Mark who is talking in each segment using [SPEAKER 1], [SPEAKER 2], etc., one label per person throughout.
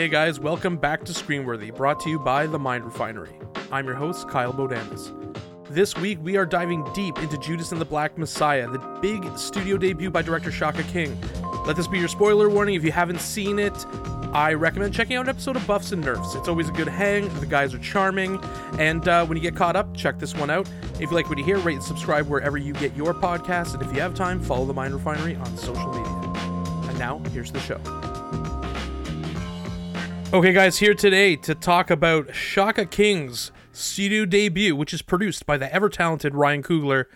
[SPEAKER 1] Hey guys, welcome back to Screenworthy, brought to you by The Mind Refinery. I'm your host, Kyle Bodanis. This week, we are diving deep into Judas and the Black Messiah, the big studio debut by director Shaka King. Let this be your spoiler warning if you haven't seen it. I recommend checking out an episode of Buffs and Nerfs. It's always a good hang, the guys are charming, and uh, when you get caught up, check this one out. If you like what you hear, rate and subscribe wherever you get your podcasts, and if you have time, follow The Mind Refinery on social media. And now, here's the show. Okay, guys, here today to talk about Shaka King's studio debut, which is produced by the ever talented Ryan Coogler.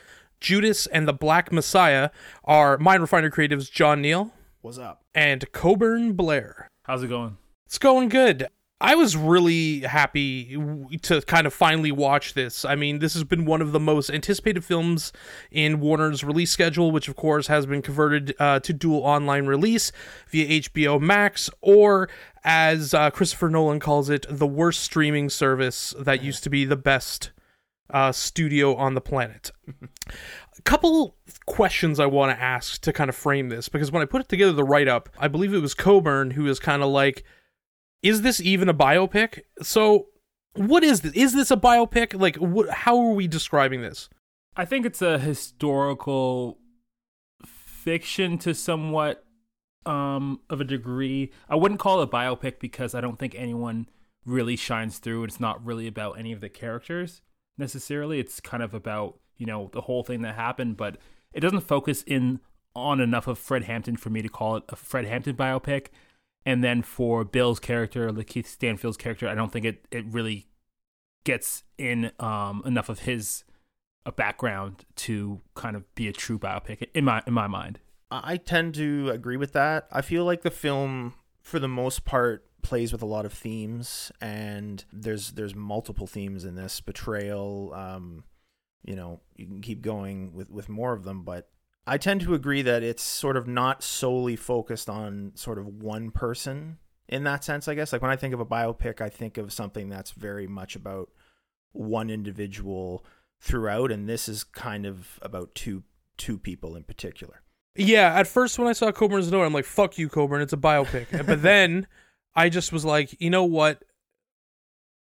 [SPEAKER 1] Judas and the Black Messiah are Mind Refinery Creatives Jon Neal
[SPEAKER 2] What's up?
[SPEAKER 1] and Coburn Blair.
[SPEAKER 3] How's it going?
[SPEAKER 1] It's going good. I was really happy to kind of finally watch this. I mean, this has been one of the most anticipated films in Warner's release schedule, which of course has been converted uh, to dual online release via HBO Max, or as uh, Christopher Nolan calls it, the worst streaming service that used to be the best uh, studio on the planet. A couple questions I want to ask to kind of frame this because when I put it together, the write up, I believe it was Coburn who was kind of like, is this even a biopic? So, what is this? Is this a biopic? Like, wh- how are we describing this?
[SPEAKER 3] I think it's a historical fiction to somewhat um, of a degree. I wouldn't call it a biopic because I don't think anyone really shines through. It's not really about any of the characters necessarily. It's kind of about you know the whole thing that happened, but it doesn't focus in on enough of Fred Hampton for me to call it a Fred Hampton biopic. And then for Bill's character, Lakeith Stanfield's character, I don't think it, it really gets in um, enough of his a background to kind of be a true biopic in my in my mind.
[SPEAKER 2] I tend to agree with that. I feel like the film, for the most part, plays with a lot of themes, and there's there's multiple themes in this betrayal. Um, you know, you can keep going with with more of them, but I tend to agree that it's sort of not solely focused on sort of one person in that sense. I guess like when I think of a biopic, I think of something that's very much about one individual throughout, and this is kind of about two two people in particular.
[SPEAKER 1] Yeah, at first when I saw Coburn's note, I'm like, "Fuck you, Coburn! It's a biopic." but then I just was like, you know what?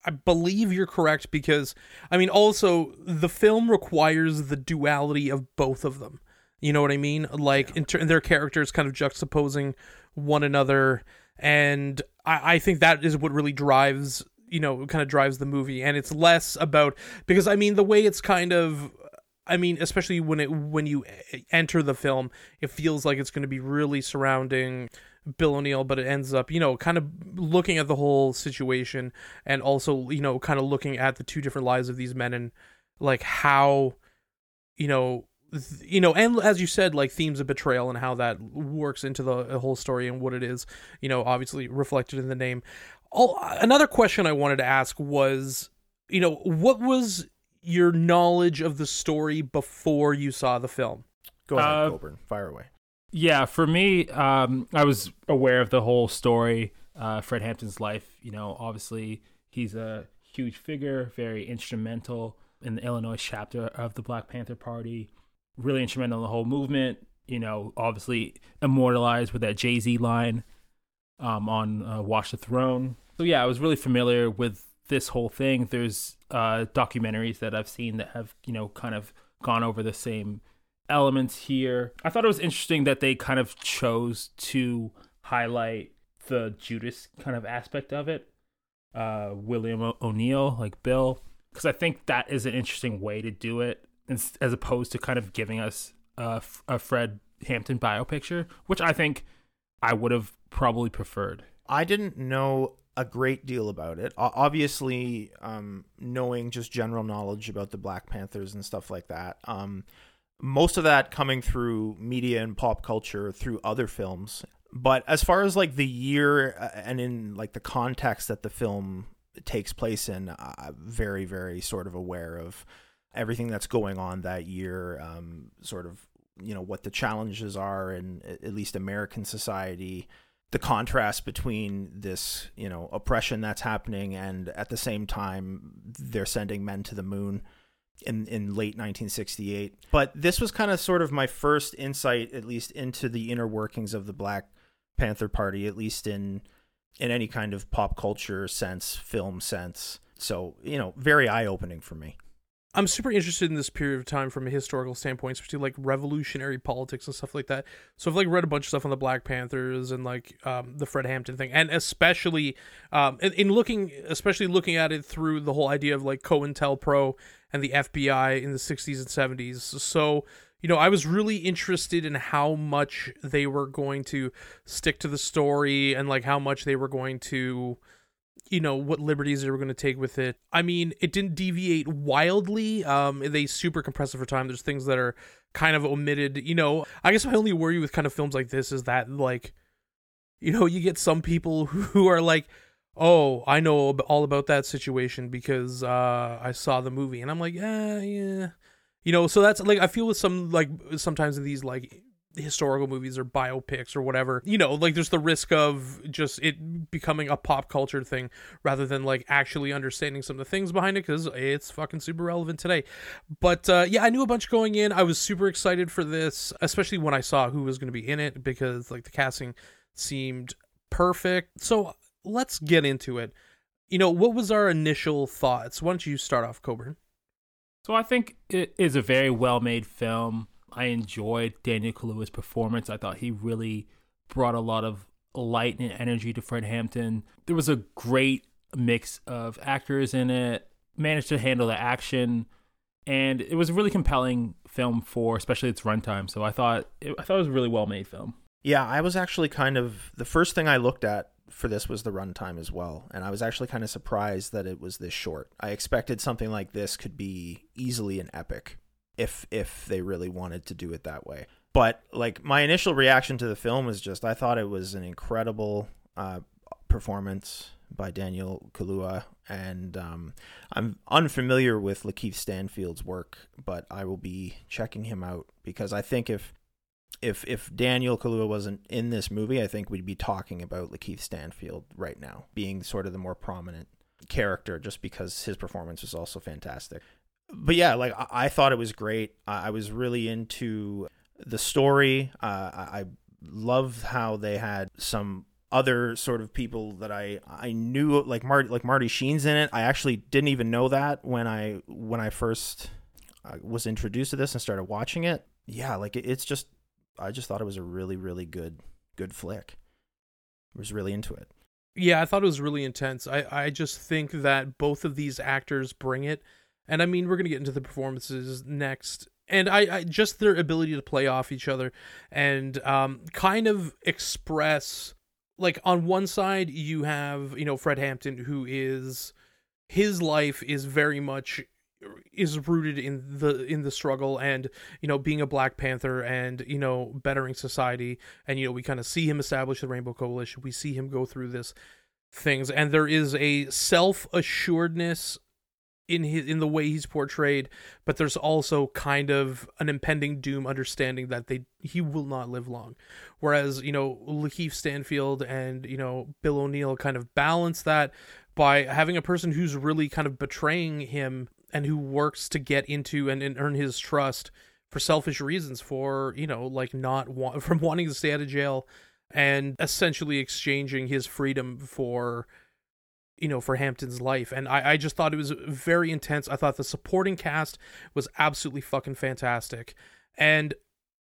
[SPEAKER 1] I believe you're correct because I mean, also the film requires the duality of both of them. You know what I mean? Like in, ter- their characters kind of juxtaposing one another, and I, I think that is what really drives you know kind of drives the movie, and it's less about because I mean the way it's kind of I mean, especially when it when you enter the film, it feels like it's going to be really surrounding Bill O'Neal, but it ends up, you know, kind of looking at the whole situation and also, you know, kind of looking at the two different lives of these men and like how, you know, you know, and as you said, like themes of betrayal and how that works into the, the whole story and what it is, you know, obviously reflected in the name. Oh, another question I wanted to ask was, you know, what was your knowledge of the story before you saw the film?
[SPEAKER 2] Go ahead,
[SPEAKER 3] Uh,
[SPEAKER 2] Coburn. Fire away.
[SPEAKER 3] Yeah, for me, um, I was aware of the whole story, uh, Fred Hampton's life. You know, obviously he's a huge figure, very instrumental in the Illinois chapter of the Black Panther Party. Really instrumental in the whole movement. You know, obviously immortalized with that Jay Z line um, on uh, Watch the Throne. So yeah, I was really familiar with this whole thing. There's uh, documentaries that I've seen that have you know kind of gone over the same elements here. I thought it was interesting that they kind of chose to highlight the Judas kind of aspect of it. Uh, William O'Neal, like Bill, because I think that is an interesting way to do it, as opposed to kind of giving us a Fred Hampton bio picture, which I think I would have probably preferred.
[SPEAKER 2] I didn't know a great deal about it. Obviously, um, knowing just general knowledge about the Black Panthers and stuff like that. Um, most of that coming through media and pop culture through other films. But as far as like the year uh, and in like the context that the film takes place in, I'm very, very sort of aware of everything that's going on that year. Um, sort of, you know, what the challenges are in at least American society the contrast between this, you know, oppression that's happening and at the same time they're sending men to the moon in in late 1968. But this was kind of sort of my first insight at least into the inner workings of the Black Panther Party at least in in any kind of pop culture sense, film sense. So, you know, very eye opening for me.
[SPEAKER 1] I'm super interested in this period of time from a historical standpoint, especially like revolutionary politics and stuff like that. So I've like read a bunch of stuff on the Black Panthers and like um, the Fred Hampton thing, and especially um, in, in looking, especially looking at it through the whole idea of like COINTELPRO and the FBI in the 60s and 70s. So you know, I was really interested in how much they were going to stick to the story and like how much they were going to you know what liberties they were going to take with it. I mean, it didn't deviate wildly. Um, they super compress it for time. There's things that are kind of omitted. You know, I guess my only worry with kind of films like this is that like, you know, you get some people who are like, "Oh, I know all about that situation because uh, I saw the movie," and I'm like, "Yeah, yeah." You know, so that's like I feel with some like sometimes in these like historical movies or biopics or whatever you know like there's the risk of just it becoming a pop culture thing rather than like actually understanding some of the things behind it because it's fucking super relevant today. But uh, yeah i knew a bunch going in. I was super excited for this especially when i saw who was going to be in it because like the casting seemed perfect. So let's get into it. You know what was our initial thoughts? Why don't you start off coburn?
[SPEAKER 3] So i think it is a very well made film I enjoyed Daniel Kaluuya's performance. I thought he really brought a lot of light and energy to Fred Hampton. There was a great mix of actors in it, managed to handle the action, and it was a really compelling film for especially its runtime. So I thought it, I thought it was a really well made film.
[SPEAKER 2] Yeah, I was actually kind of the first thing I looked at for this was the runtime as well, and I was actually kind of surprised that it was this short. I expected something like this could be easily an epic if if they really wanted to do it that way. But like my initial reaction to the film was just I thought it was an incredible uh, performance by Daniel Kaluuya, and um, I'm unfamiliar with Lakeith Stanfield's work, but I will be checking him out because I think if if if Daniel Kaluuya wasn't in this movie, I think we'd be talking about Lakeith Stanfield right now, being sort of the more prominent character, just because his performance was also fantastic but yeah, like I, I thought it was great. I, I, was really into the story. Uh, I, I love how they had some other sort of people that I I knew like Marty like Marty Sheen's in it. I actually didn't even know that when I when I first uh, was introduced to this and started watching it. Yeah, like it, it's just I just thought it was a really really good good flick. I was really into it.
[SPEAKER 1] Yeah, I thought it was really intense. I I just think that both of these actors bring it and I mean, we're going to get into the performances next. And I, I, just their ability to play off each other and um, kind of express like on one side you have you know Fred Hampton who is his life is very much is rooted in the in the struggle and you know being a black panther and you know bettering society. And you know we kind of see him establish the rainbow coalition. We see him go through this things. And there is a self-assuredness in his in the way he's portrayed but there's also kind of an impending doom understanding that they he will not live long. Whereas you know Lakeith Stanfield and you know Bill O'Neal kind of balance that by having a person who's really kind of betraying him and who works to get into and, and earn his trust for selfish reasons for you know like not from wanting to stay out of jail and essentially exchanging his freedom for you know for Hampton's life. And I, I just thought it was very intense. I thought the supporting cast was absolutely fucking fantastic. And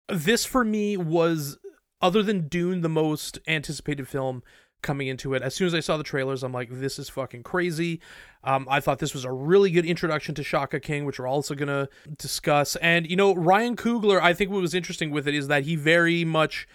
[SPEAKER 1] this for me was other than Dune the most anticipated film coming into it. As soon as I saw the trailers I'm like this is fucking crazy. Um, I thought this was a really good introduction to Shaka King which we're also gonna discuss. And you know Ryan Coogler I think what was interesting with it is that he very much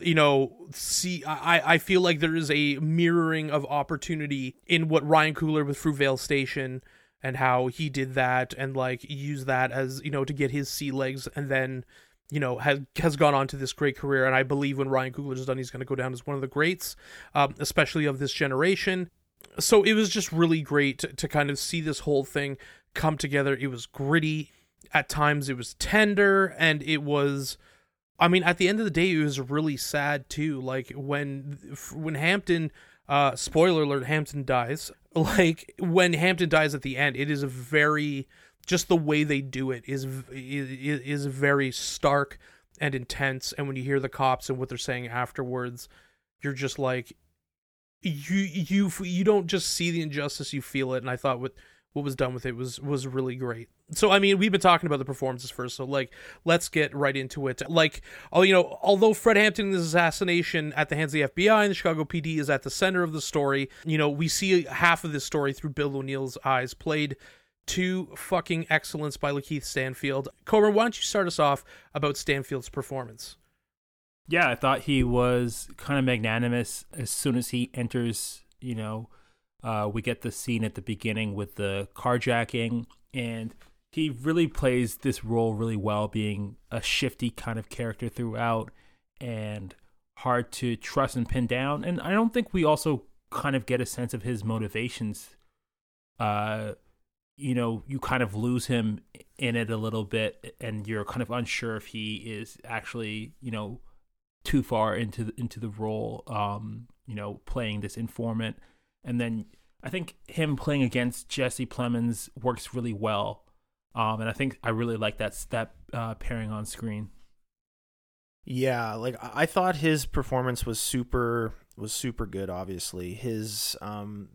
[SPEAKER 1] you know, see, I, I feel like there is a mirroring of opportunity in what Ryan Coogler with Fruitvale Station and how he did that and like use that as, you know, to get his sea legs and then, you know, has has gone on to this great career. And I believe when Ryan coogler is done, he's going to go down as one of the greats, um, especially of this generation. So it was just really great to, to kind of see this whole thing come together. It was gritty. At times it was tender and it was I mean, at the end of the day, it was really sad too. Like when when Hampton, uh, spoiler alert, Hampton dies. Like when Hampton dies at the end, it is a very just the way they do it is is, is very stark and intense. And when you hear the cops and what they're saying afterwards, you're just like, you you you don't just see the injustice, you feel it. And I thought what what was done with it was was really great. So I mean, we've been talking about the performances first, so like let's get right into it. Like, oh, you know, although Fred Hampton's assassination at the hands of the FBI and the Chicago PD is at the center of the story, you know, we see half of this story through Bill O'Neal's eyes, played to fucking excellence by Lakeith Stanfield. Coburn, why don't you start us off about Stanfield's performance?
[SPEAKER 3] Yeah, I thought he was kind of magnanimous as soon as he enters, you know, uh, we get the scene at the beginning with the carjacking, and he really plays this role really well, being a shifty kind of character throughout and hard to trust and pin down. And I don't think we also kind of get a sense of his motivations. Uh, you know, you kind of lose him in it a little bit, and you're kind of unsure if he is actually, you know, too far into the, into the role. Um, you know, playing this informant and then I think him playing against Jesse Plemons works really well. Um, and I think I really like that that uh, pairing on screen.
[SPEAKER 2] Yeah, like I thought his performance was super was super good. Obviously, his um,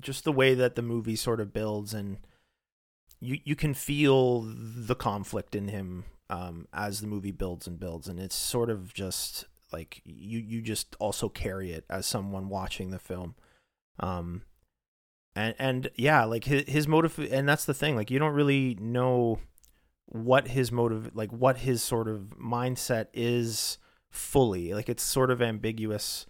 [SPEAKER 2] just the way that the movie sort of builds, and you you can feel the conflict in him um, as the movie builds and builds, and it's sort of just like you you just also carry it as someone watching the film. Um, and and yeah, like his his motive, and that's the thing. Like you don't really know what his motive, like what his sort of mindset is fully. Like it's sort of ambiguous,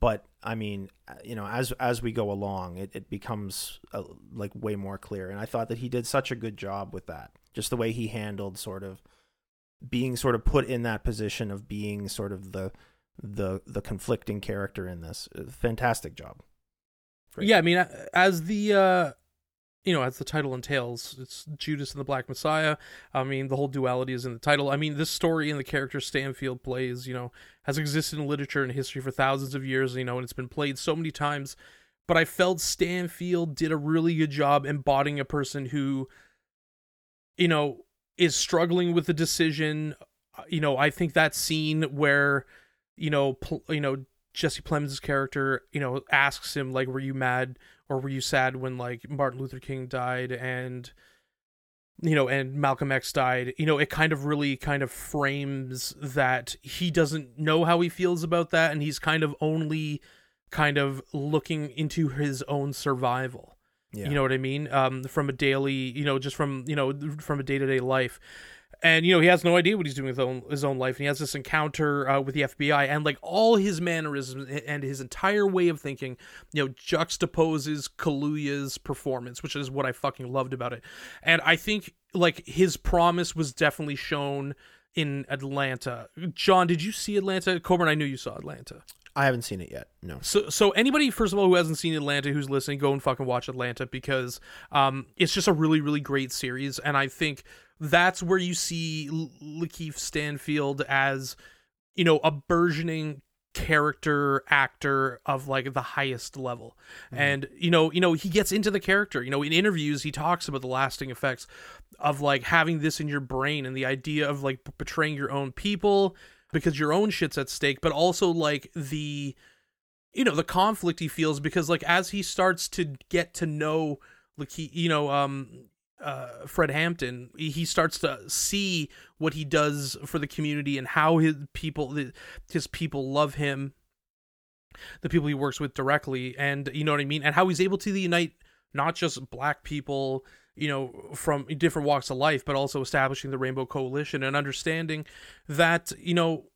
[SPEAKER 2] but I mean, uh, you know, as as we go along, it it becomes uh, like way more clear. And I thought that he did such a good job with that. Just the way he handled sort of being sort of put in that position of being sort of the the the conflicting character in this. Fantastic job.
[SPEAKER 1] Great. Yeah, I mean, as the uh, you know, as the title entails, it's Judas and the Black Messiah. I mean, the whole duality is in the title. I mean, this story and the character Stanfield plays, you know, has existed in literature and history for thousands of years, you know, and it's been played so many times. But I felt Stanfield did a really good job embodying a person who, you know, is struggling with a decision. You know, I think that scene where, you know, pl- you know, Jesse Plemons' character, you know, asks him like, "Were you mad or were you sad when like Martin Luther King died and you know and Malcolm X died?" You know, it kind of really kind of frames that he doesn't know how he feels about that, and he's kind of only kind of looking into his own survival. Yeah. You know what I mean? Um, from a daily, you know, just from you know from a day to day life and you know he has no idea what he's doing with his own, his own life and he has this encounter uh, with the fbi and like all his mannerisms and his entire way of thinking you know juxtaposes kaluuya's performance which is what i fucking loved about it and i think like his promise was definitely shown in atlanta Jon did you see atlanta coburn i knew you saw atlanta
[SPEAKER 2] I haven't seen it yet. No.
[SPEAKER 1] So, so anybody, first of all, who hasn't seen Atlanta, who's listening, go and fucking watch Atlanta because um, it's just a really, really great series, and I think that's where you see Lakeith Stanfield as, you know, a burgeoning character actor of like the highest level mm-hmm. and you know you know he gets into the character you know in interviews he talks about the lasting effects of like having this in your brain and the idea of like betraying your own people because your own shit's at stake but also like the you know the conflict he feels because like as he starts to get to know like he you know um uh, Fred Hampton, he starts to see what he does for the community and how his people his people love him, the people he works with directly, and you know what I mean, and how he's able to unite not just black people, you know, from different walks of life, but also establishing the Rainbow Coalition and understanding that you know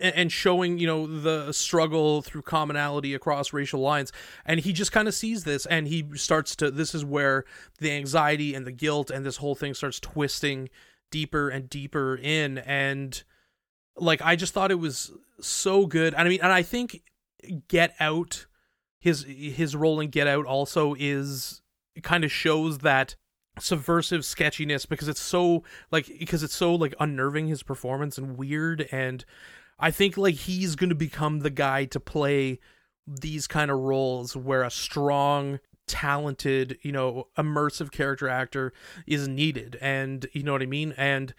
[SPEAKER 1] and showing you know the struggle through commonality across racial lines. And he just kind of sees this and he starts to this is where the anxiety and the guilt and this whole thing starts twisting deeper and deeper in. And like i just thought it was so good. And i mean and i think get out his his role in get out also is kind of shows that subversive sketchiness because it's so like because it's so like unnerving his performance and weird and I think like he's going to become the guy to play these kind of roles where a strong talented, you know, immersive character actor is needed and you know what I mean? And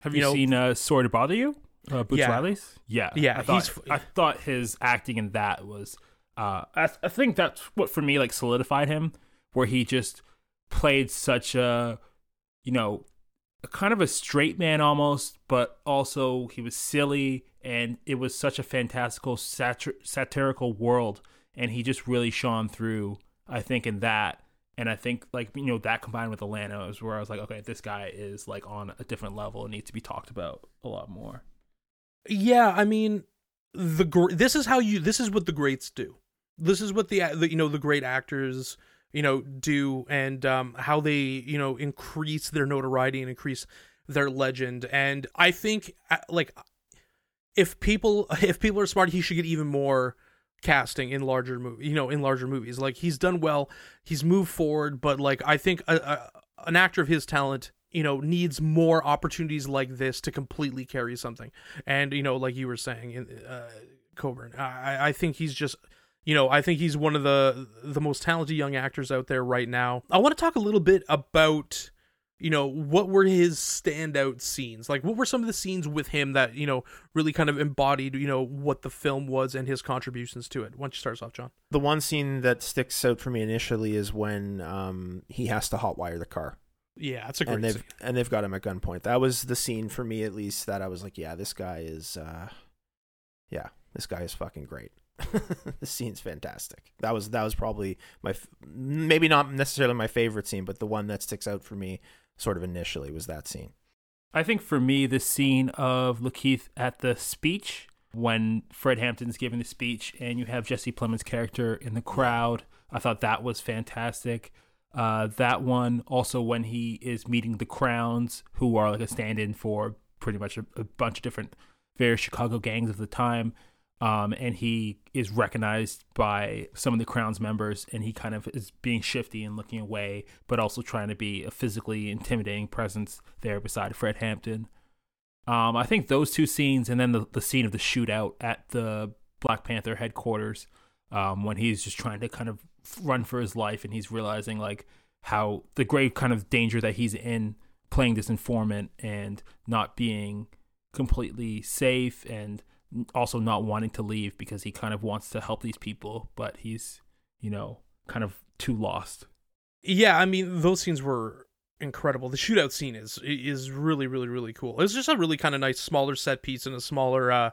[SPEAKER 3] have you, you know, seen uh, Sorry to Bother You? Uh, Boots
[SPEAKER 1] yeah.
[SPEAKER 3] Riley's? Yeah.
[SPEAKER 1] Yeah.
[SPEAKER 3] I thought, I thought his acting in that was Uh, I, I think that's what for me like solidified him, where he just played such a, you know, kind of a straight man almost, but also he was silly, and it was such a fantastical satir- satirical world, and he just really shone through. I think in that, and I think like you know that combined with Atlanta is where I was like, okay, this guy is like on a different level and needs to be talked about a lot more.
[SPEAKER 1] Yeah, I mean, the this is how you this is what the greats do. This is what the, the you know the great actors you know do and um how they you know increase their notoriety and increase their legend. And I think uh, like if people if people are smart he should get even more casting in larger movie you know in larger movies. Like he's done well he's moved forward but like I think a, a, an actor of his talent you know needs more opportunities like this to completely carry something. And you know like you were saying uh coburn i i think he's just you know i think he's one of the the most talented young actors out there right now i want to talk a little bit about you know what were his standout scenes like what were some of the scenes with him that you know really kind of embodied you know what the film was and his contributions to it why don't you start us off Jon
[SPEAKER 2] The one scene that sticks out for me initially is when um, he has to hotwire the car.
[SPEAKER 1] yeah that's a great
[SPEAKER 2] and they've
[SPEAKER 1] scene.
[SPEAKER 2] and they've got him at gunpoint. That was the scene for me, at least, that I was like, yeah, this guy is, uh, yeah, this guy is fucking great. the scene's fantastic. That was that was probably my maybe not necessarily my favorite scene, but the one that sticks out for me, sort of initially, was that scene.
[SPEAKER 3] I think for me, the scene of Lakeith at the speech when Fred Hampton's giving the speech and you have Jesse Plemons' character in the crowd, I thought that was fantastic. Uh, that one also when he is meeting the Crowns, who are like a stand-in for pretty much a, a bunch of different various Chicago gangs of the time. Um, and he is recognized by some of the Crown's members, and he kind of is being shifty and looking away, but also trying to be a physically intimidating presence there beside Fred Hampton. Um, I think those two scenes, and then the, the scene of the shootout at the Black Panther headquarters, um, when he's just trying to kind of run for his life, and he's realizing like how the grave kind of danger that he's in playing this informant and not being completely safe and also not wanting to leave because he kind of wants to help these people, but he's, you know, kind of too lost.
[SPEAKER 1] Yeah, I mean those scenes were incredible. The shootout scene is is really really really cool. It's just a really kind of nice smaller set piece in a smaller uh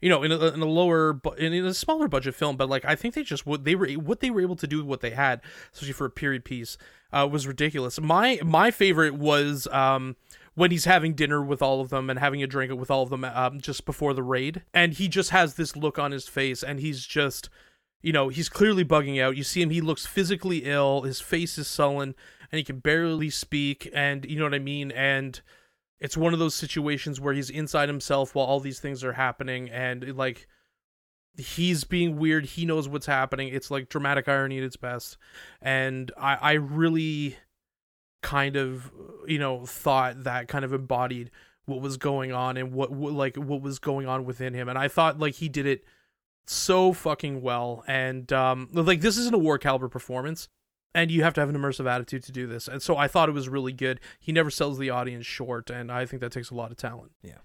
[SPEAKER 1] you know in a, in a lower bu- in a smaller budget film, but like I think they just what they were what they were able to do with what they had, especially for a period piece, uh, was ridiculous. My my favorite was um when he's having dinner with all of them and having a drink with all of them um, just before the raid, and he just has this look on his face, and he's just you know, he's clearly bugging out. You see him, he looks physically ill. His face is sullen and he can barely speak. And you know what I mean? And it's one of those situations where he's inside himself while all these things are happening. And like, he's being weird. He knows what's happening. It's like dramatic irony at its best. And I, I really kind of, you know, thought that kind of embodied what was going on and what, what like what was going on within him. And I thought like he did it so fucking well and um like this isn't a war caliber performance and you have to have an immersive attitude to do this and so i thought it was really good he never sells the audience short and i think that takes a lot of talent Yeah.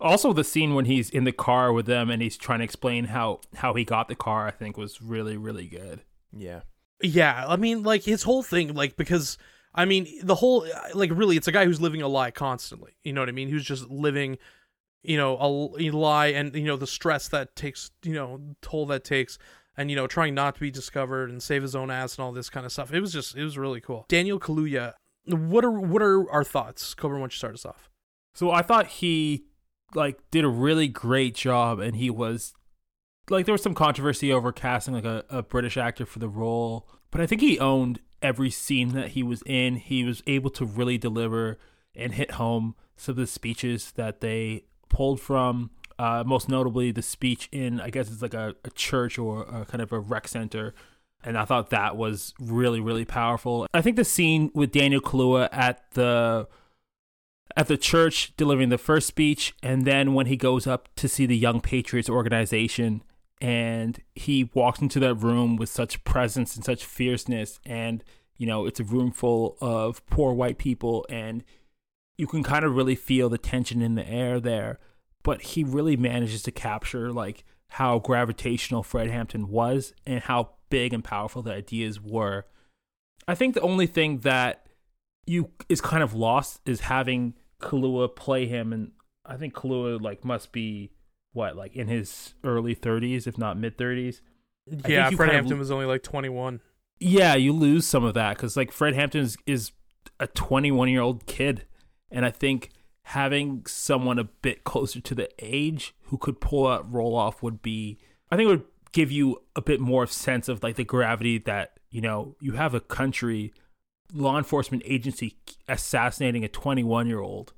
[SPEAKER 3] Also, the scene when he's in the car with them and he's trying to explain how how he got the car, I think was really really good.
[SPEAKER 2] Yeah,
[SPEAKER 1] yeah i mean like his whole thing like because i mean the whole like really it's a guy who's living a lie constantly. You know what i mean? Who's just living you know a, a lie and you know the stress that takes you know toll that takes and you know trying not to be discovered and save his own ass and all this kind of stuff. It was just it was really cool. Daniel kaluuya what are what are our thoughts? Coburn why don't you start us off?
[SPEAKER 3] So I thought he like did a really great job, and he was like there was some controversy over casting like a, a British actor for the role, but I think he owned every scene that he was in. He was able to really deliver and hit home some of the speeches that they pulled from. Uh, most notably, the speech in I guess it's like a, a church or a kind of a rec center. And I thought that was really, really powerful. I think the scene with Daniel Kaluuya at the at the church delivering the first speech and then when he goes up to see the young patriots organization and he walks into that room with such presence and such fierceness and you know it's a room full of poor white people and you can kind of really feel the tension in the air there but he really manages to capture like how gravitational Fred Hampton was and how big and powerful the ideas were. I think the only thing that you is kind of lost is having Kaluuya play him, and I think Kaluuya like must be what like in his early 30s, if not mid 30s.
[SPEAKER 1] Yeah, Fred
[SPEAKER 3] kind of-
[SPEAKER 1] Hampton was only like 21.
[SPEAKER 3] Yeah, you lose some of that because like Fred Hampton is, is a 21 year old kid, and I think having someone a bit closer to the age who could pull that role off would be, I think, it would give you a bit more sense of like the gravity that you know you have a country law enforcement agency assassinating a 21 year old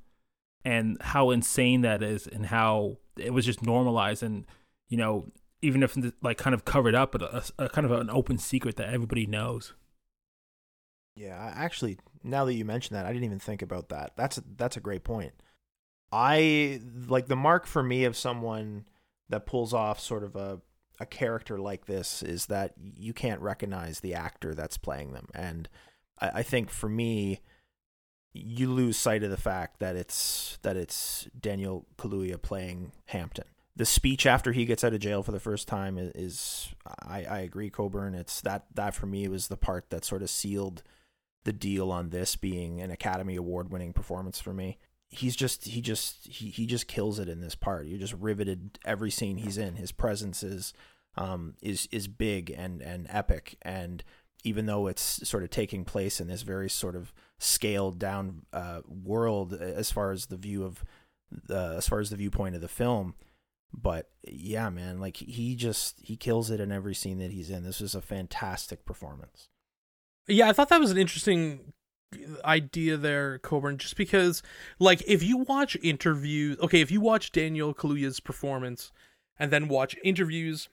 [SPEAKER 3] and how insane that is and how it was just normalized and you know even if like kind of covered up but a, a kind of an open secret that everybody knows
[SPEAKER 2] Yeah, I- actually, now that you mention that, I didn't even think about that. That's that's a great point. I like the mark for me of someone that pulls off sort of a a character like this is that you can't recognize the actor that's playing them, and I, I think for me, you lose sight of the fact that it's that it's Daniel Kaluuya playing Hampton. The speech after he gets out of jail for the first time is, is I, I agree, Coburn. It's that that for me was the part that sort of sealed the deal on this being an Academy Award winning performance for me. He's just he just he, he just kills it in this part. You're just riveted every scene he's in. His presence is um is is big and and epic and even though it's sort of taking place in this very sort of scaled down uh, world as far as the view of the as far as the viewpoint of the film. But yeah man like he just he kills it in every scene that he's in. This is a fantastic performance.
[SPEAKER 1] Yeah, I thought that was an interesting idea there, Coburn, just because, like, if you watch interviews, okay, if you watch Daniel Kaluuya's performance and then watch interviews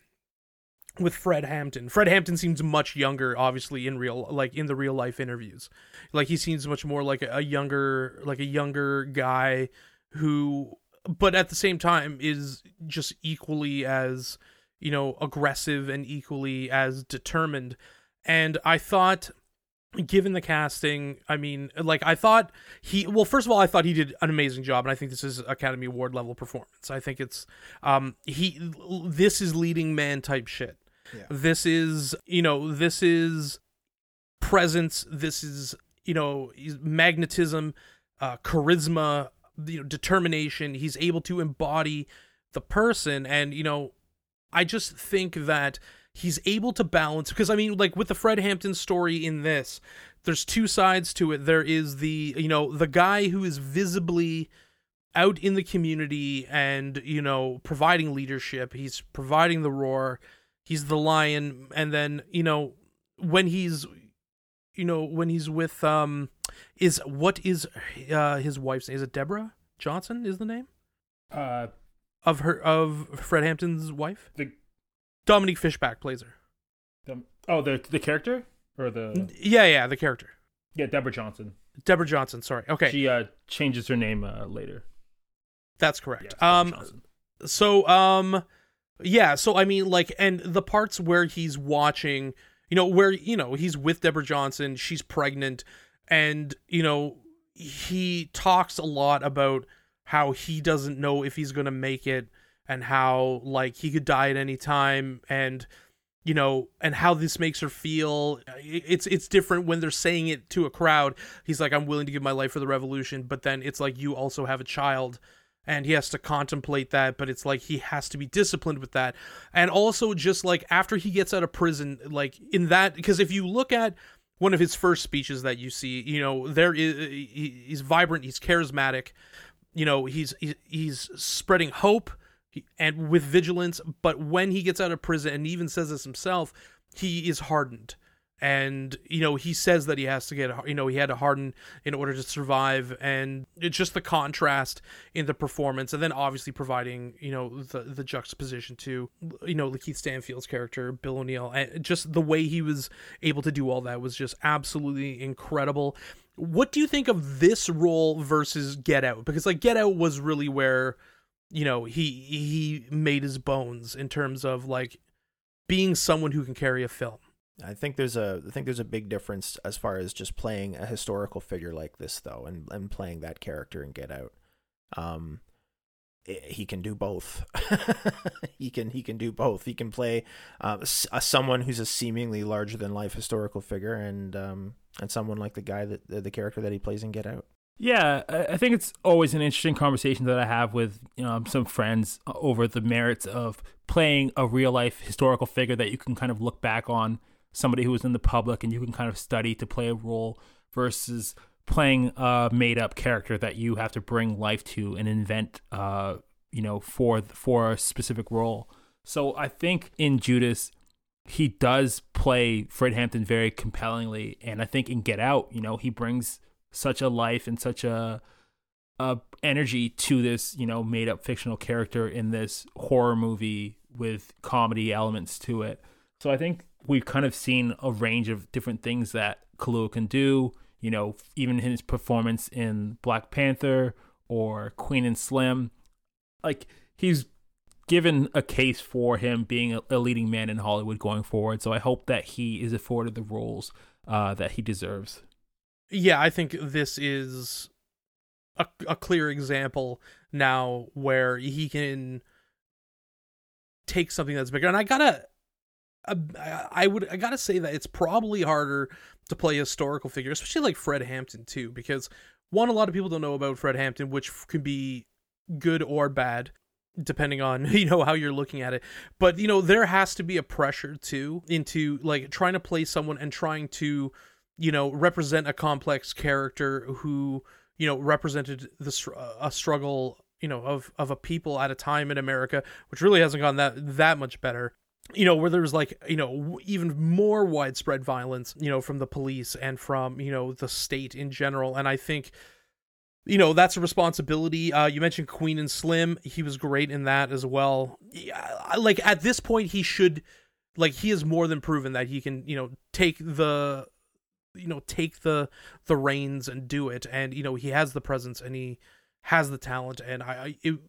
[SPEAKER 1] with Fred Hampton, Fred Hampton seems much younger, obviously, in real, like, in the real life interviews. Like, he seems much more like a, younger, like, a younger guy who, but at the same time, is just equally as, you know, aggressive and equally as determined. And I thought given the casting, I mean, like I thought he well, first of all, I thought he did an amazing job, and I think this is Academy Award level performance. I think it's um he this is leading man type shit.
[SPEAKER 2] Yeah.
[SPEAKER 1] This is you know this is presence. This is you know magnetism, uh, charisma, you know determination. He's able to embody the person, and you know I just think that he's able to balance because I mean, like with the Fred Hampton story in this, there's two sides to it. There is the you know the guy who is visibly out in the community and you know providing leadership. He's providing the roar. He's the lion, and then you know when he's you know when he's with um is what is uh his wife's name? Is it Deborah Johnson? Is the name
[SPEAKER 3] uh
[SPEAKER 1] of her of Fred Hampton's wife?
[SPEAKER 3] the,
[SPEAKER 1] Dominique Fishback plays her.
[SPEAKER 3] the oh the the character or the
[SPEAKER 1] Yeah, yeah, the character.
[SPEAKER 3] yeah deborah johnson
[SPEAKER 1] Deborah Johnson, sorry. Okay,
[SPEAKER 3] she uh changes her name uh later
[SPEAKER 1] that's correct. um so um yeah, so I mean like and the parts where he's watching, you know, where you know, he's with Deborah Johnson, she's pregnant and you know, he talks a lot about how he doesn't know if he's to make it and how like he could die at any time and you know and how this makes her feel. It's it's different when they're saying it to a crowd. He's like i'm willing to give my life for the revolution but then it's like you also have a child and he has to contemplate that but it's like he has to be disciplined with that. And also just like after he gets out of prison like in that because if you look at one of his first speeches that you see you know there is uh, he's vibrant he's charismatic you know he's he's spreading hope and with vigilance but when he gets out of prison and even says this himself he is hardened and you know he says that he has to get you know he had to harden in order to survive and it's just the contrast in the performance and then obviously providing you know the the juxtaposition to you know Lakeith Stanfield's character Bill O'Neal and just the way he was able to do all that was just absolutely incredible. What do you think of this role versus Get Out? Because like Get Out was really where you know he he made his bones in terms of like being someone who can carry a film
[SPEAKER 2] I think there's a I think there's a big difference as far as just playing a historical figure like this though and and playing that character in Get Out. Um he can do both. he can he can do both. He can play uh, a, someone who's a seemingly larger than life historical figure, and um, and someone like the guy that the character that he plays in Get Out.
[SPEAKER 3] Yeah, I think it's always an interesting conversation that I have with you know, some friends over the merits of playing a real life historical figure that you can kind of look back on, somebody who was in the public and you can kind of study to play a role versus playing a made up character that you have to bring life to and invent uh you know for for a specific role. So I think in Judas he does play Fred Hampton very compellingly and I think in Get Out, you know, he brings such a life and such a a energy to this, you know, made up fictional character in this horror movie with comedy elements to it. So I think we've kind of seen a range of different things that Kaluuya can do. You know, even his performance in Black Panther or Queen and Slim, like he's given a case for him being a, a leading man in Hollywood going forward. So I hope that he is afforded the roles uh, that he deserves
[SPEAKER 1] yeah, I think this is a, a clear example now where he can take something that's bigger. And I gotta, I would, I gotta say that it's probably harder to play a historical figure, especially like Fred Hampton too, because one, a lot of people don't know about Fred Hampton, which can be good or bad depending on you know how you're looking at it. But you know there has to be a pressure too into like trying to play someone and trying to you know represent a complex character who you know represented the a struggle you know of of a people at a time in America which really hasn't gone that that much better you know where there was like you know even more widespread violence you know from the police and from you know the state in general. And i think you know that's a responsibility. Uh you mentioned queen and slim. He was great in that as well. Yeah, like at this point he should like he has more than proven that he can you know take the you know take the the reins and do it. And you know he has the presence and he has the talent. And i, I it,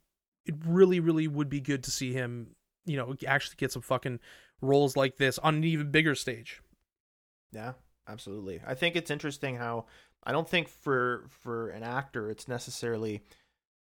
[SPEAKER 1] it really really would be good to see him you know actually get some fucking roles like this on an even bigger stage
[SPEAKER 2] yeah absolutely i think it's interesting how i don't think for for an actor it's necessarily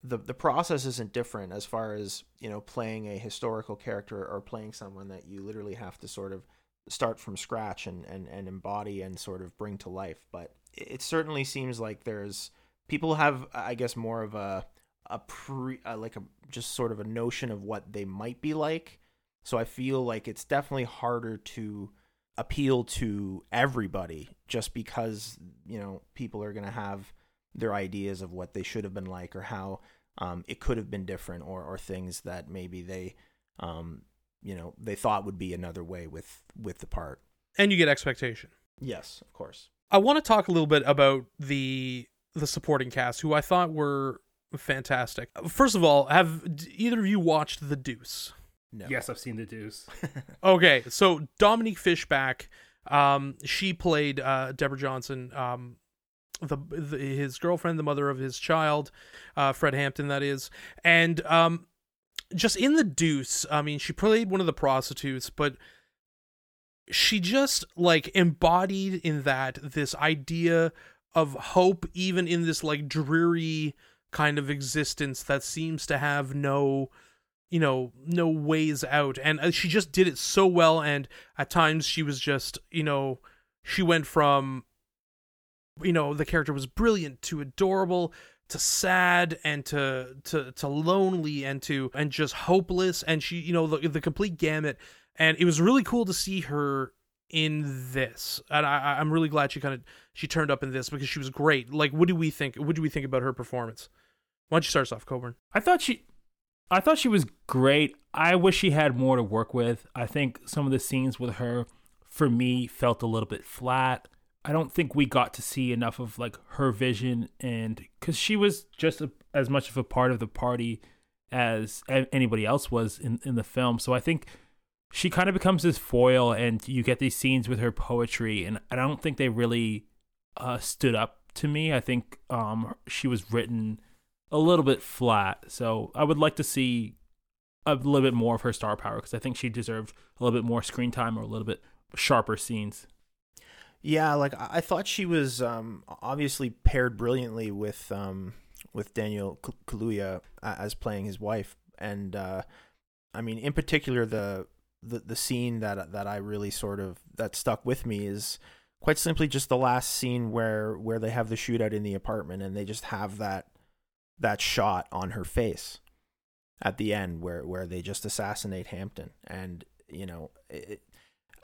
[SPEAKER 2] the the process isn't different as far as you know playing a historical character or playing someone that you literally have to sort of start from scratch and, and, and embody and sort of bring to life. But it certainly seems like there's people have, I guess, more of a a pre uh, like a just sort of a notion of what they might be like. So I feel like it's definitely harder to appeal to everybody just because you know people are going to have their ideas of what they should have been like or how um, it could have been different or or things that maybe they um, you know they thought would be another way with with the part.
[SPEAKER 1] And you get expectation.
[SPEAKER 2] Yes of course.
[SPEAKER 1] I want to talk a little bit about the the supporting cast who i thought were fantastic. First of all have either of you watched the deuce?
[SPEAKER 3] No. Yes i've seen the deuce.
[SPEAKER 1] Okay so dominique fishback um she played uh deborah johnson um the, the, his girlfriend, the mother of his child, uh, Fred Hampton, that is, and um, just in the deuce i mean she played one of the prostitutes but she just like embodied in that this idea of hope even in this like dreary kind of existence that seems to have no you know no ways out. And uh, she just did it so well and at times she was just you know she went from you know the character was brilliant to adorable to sad and to to to lonely and to and just hopeless. And she you know the, the complete gamut. And it was really cool to see her in this. And I, i'm really glad she kind of she turned up in this because she was great. Like what do we think what do we think about her performance why don't you start us off coburn
[SPEAKER 3] i thought she i thought she was great i wish she had more to work with i think some of the scenes with her for me felt a little bit flat I don't think we got to see enough of like her vision and because she was just a, as much of a part of the party as anybody else was in, in the film. So I think she kind of becomes this foil and you get these scenes with her poetry and I don't think they really uh, stood up to me. I think um, she was written a little bit flat. So I would like to see a little bit more of her star power because I think she deserved a little bit more screen time or a little bit sharper scenes.
[SPEAKER 2] Yeah, like I thought she was um, obviously paired brilliantly with um, with Daniel Kaluuya uh, as playing his wife, and uh, I mean, in particular, the, the the scene that that I really sort of that stuck with me is quite simply just the last scene where where they have the shootout in the apartment, and they just have that that shot on her face at the end where where they just assassinate Hampton, and you know. It,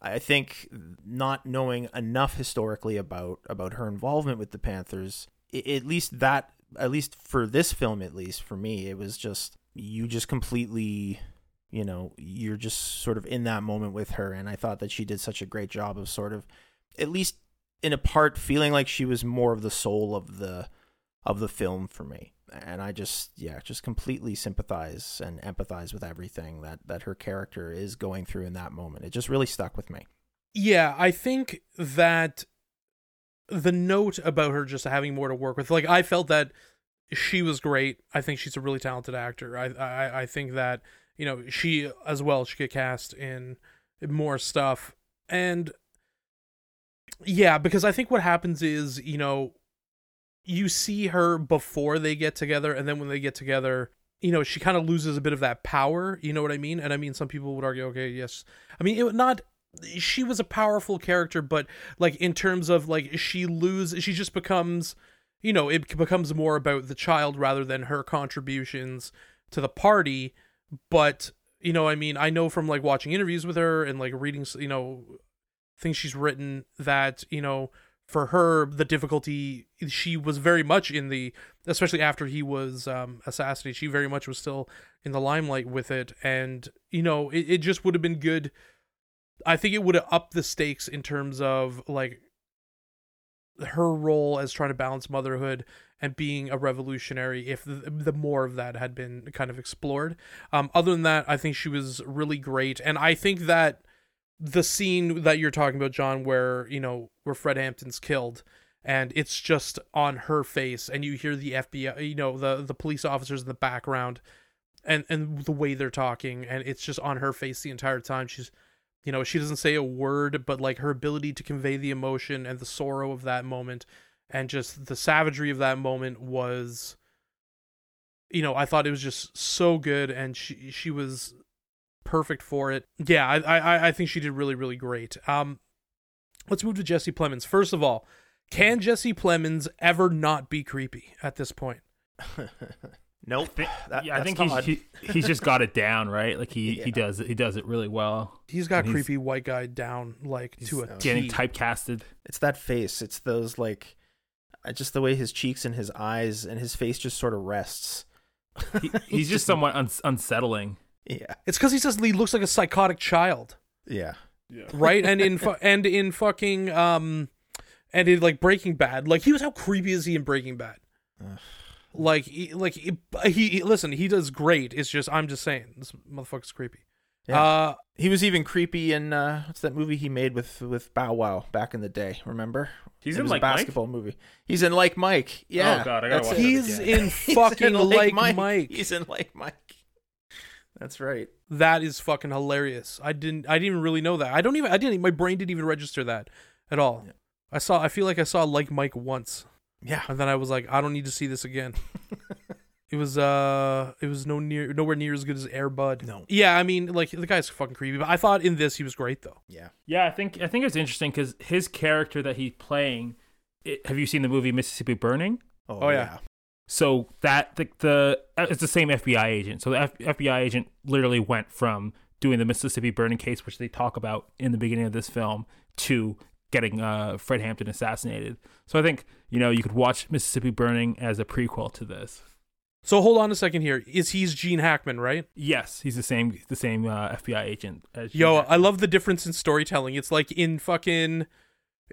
[SPEAKER 2] I think not knowing enough historically about about her involvement with the Panthers, at least that at least for this film at least for me, it was just you just completely you know, you're just sort of in that moment with her and I thought that she did such a great job of sort of at least in a part feeling like she was more of the soul of the of the film for me and I just yeah just completely sympathize and empathize with everything that that her character is going through in that moment. It just really stuck with me.
[SPEAKER 1] Yeah, I think that the note about her just having more to work with, like I felt that she was great. I think she's a really talented actor. I I, I think that you know she as well should get cast in more stuff and yeah because i think what happens is you know you see her before they get together and then when they get together you know she kind of loses a bit of that power you know what i mean? And i mean some people would argue okay yes. I mean it not she was a powerful character but like in terms of like she lose she just becomes you know it becomes more about the child rather than her contributions to the party. But you know i mean i know from like watching interviews with her and like reading you know things she's written that you know for her the difficulty she was very much in the especially after he was um, assassinated she very much was still in the limelight with it. And you know it, it just would have been good. I think it would have upped the stakes in terms of like her role as trying to balance motherhood and being a revolutionary if the, the more of that had been kind of explored. Um, other than that i think she was really great. And i think that the scene that you're talking about, Jon, where you know where Fred Hampton's killed, and it's just on her face, and you hear the FBI, you know, the the police officers in the background, and and the way they're talking, and it's just on her face the entire time. She's, you know, she doesn't say a word, but like her ability to convey the emotion and the sorrow of that moment, and just the savagery of that moment was. You know, I thought it was just so good, and she she was perfect for it. Yeah, I, I I think she did really really great. Um, let's move to Jesse Plemons. First of all, can Jesse Plemons ever not be creepy at this point?
[SPEAKER 2] nope.
[SPEAKER 3] I think,
[SPEAKER 2] That-
[SPEAKER 3] yeah, I think he's, he, he's just got it down, right? Like he,
[SPEAKER 2] Yeah.
[SPEAKER 3] he does it. He does it really well.
[SPEAKER 1] He's got
[SPEAKER 3] And he's-
[SPEAKER 1] creepy white guy down like to a
[SPEAKER 2] He's
[SPEAKER 3] Getting
[SPEAKER 1] T.
[SPEAKER 3] typecasted.
[SPEAKER 2] It's that face. It's those like, just the way his cheeks and his eyes and his face just sort of rests.
[SPEAKER 3] He, he's just somewhat un- unsettling.
[SPEAKER 2] Yeah.
[SPEAKER 1] It's because he says he looks like a psychotic child,
[SPEAKER 2] Yeah. Yeah.
[SPEAKER 1] right? and in fu- and in fucking um, and in like Breaking Bad, like he was how creepy is he in Breaking Bad? Like, he, like he, he, he- listen, he does great. It's just I'm just saying this motherfucker's creepy.
[SPEAKER 2] Yeah.
[SPEAKER 1] Uh,
[SPEAKER 2] He was even creepy in uh, what's that movie he made with with Bow Wow back in the day? Remember?
[SPEAKER 3] He's
[SPEAKER 2] It
[SPEAKER 3] in
[SPEAKER 2] was
[SPEAKER 3] like
[SPEAKER 2] a
[SPEAKER 3] Mike?
[SPEAKER 2] basketball movie. He's in Like Mike. Yeah.
[SPEAKER 3] Oh, God, I gotta
[SPEAKER 2] that's
[SPEAKER 3] watch
[SPEAKER 2] it.
[SPEAKER 3] that
[SPEAKER 1] he's
[SPEAKER 3] again.
[SPEAKER 1] in
[SPEAKER 2] He's
[SPEAKER 1] fucking
[SPEAKER 2] in
[SPEAKER 1] like Mike.
[SPEAKER 2] He's in Like Mike. That's right.
[SPEAKER 1] That is fucking hilarious. I didn't I didn't even really know that. I don't even I didn't my brain didn't even register that at all.
[SPEAKER 2] Yeah.
[SPEAKER 1] I saw I feel like I saw like Mike once
[SPEAKER 2] Yeah.
[SPEAKER 1] and then I was like I don't need to see this again. it was uh it was no near nowhere near as good as Air Bud.
[SPEAKER 2] No.
[SPEAKER 1] Yeah, I mean like the guy's fucking creepy, but I thought in this he was great though.
[SPEAKER 2] Yeah.
[SPEAKER 3] Yeah, I think I think it's interesting because his character that he's playing. It, have you seen the movie Mississippi Burning?
[SPEAKER 1] Oh, yeah.
[SPEAKER 3] So that the, the it's the same FBI agent. So the F, FBI agent literally went from doing the Mississippi burning case, which they talk about in the beginning of this film, to getting uh, Fred Hampton assassinated. So I think you know you could watch Mississippi Burning as a prequel to this.
[SPEAKER 1] So hold on a second here. Is he's Gene Hackman, right?
[SPEAKER 3] Yes, he's the same the same uh, FBI agent. As Gene
[SPEAKER 1] Yo,
[SPEAKER 3] Hackman.
[SPEAKER 1] I love the difference in storytelling. It's like in fucking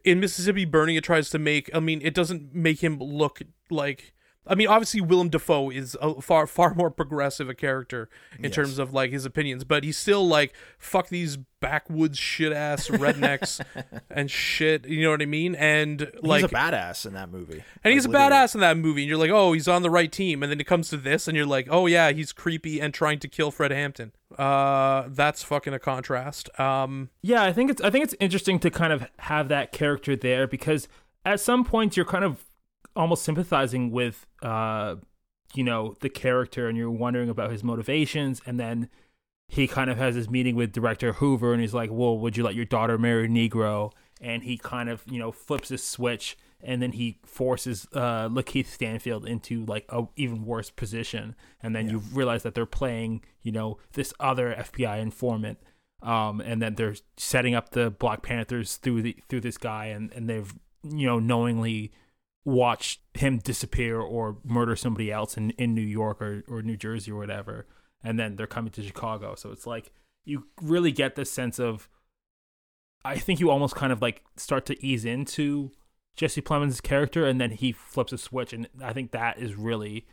[SPEAKER 1] in Mississippi Burning, it tries to make. I mean, it doesn't make him look like. I mean, obviously Willem Dafoe is a far far more progressive a character in
[SPEAKER 2] Yes.
[SPEAKER 1] terms of like his opinions, but he's still like fuck these backwoods shit ass rednecks and shit. You know what I mean? And like
[SPEAKER 2] he's a badass in that movie.
[SPEAKER 1] and he's a
[SPEAKER 2] literally.
[SPEAKER 1] badass in that movie, and you're like, oh, he's on the right team. And then it comes to this, and you're like, oh yeah, he's creepy and trying to kill Fred Hampton. Uh, that's fucking a contrast. Um,
[SPEAKER 3] Yeah, I think it's I think it's interesting to kind of have that character there because at some points you're kind of almost sympathizing with uh you know the character and you're wondering about his motivations. And then he kind of has this meeting with director hoover and he's like well would you let your daughter marry a negro? And he kind of you know flips a switch and then he forces uh lakeith stanfield into like a even worse position. And then you realize that they're playing you know this other fbi informant. Um and then they're setting up the black panthers through the through this guy and and they've you know knowingly watch him disappear or murder somebody else in, in New York or, or New Jersey or whatever. And then they're coming to Chicago. So it's like you really get this sense of I think you almost kind of like start to ease into Jesse Plemons' character and then he flips a switch and I think that is really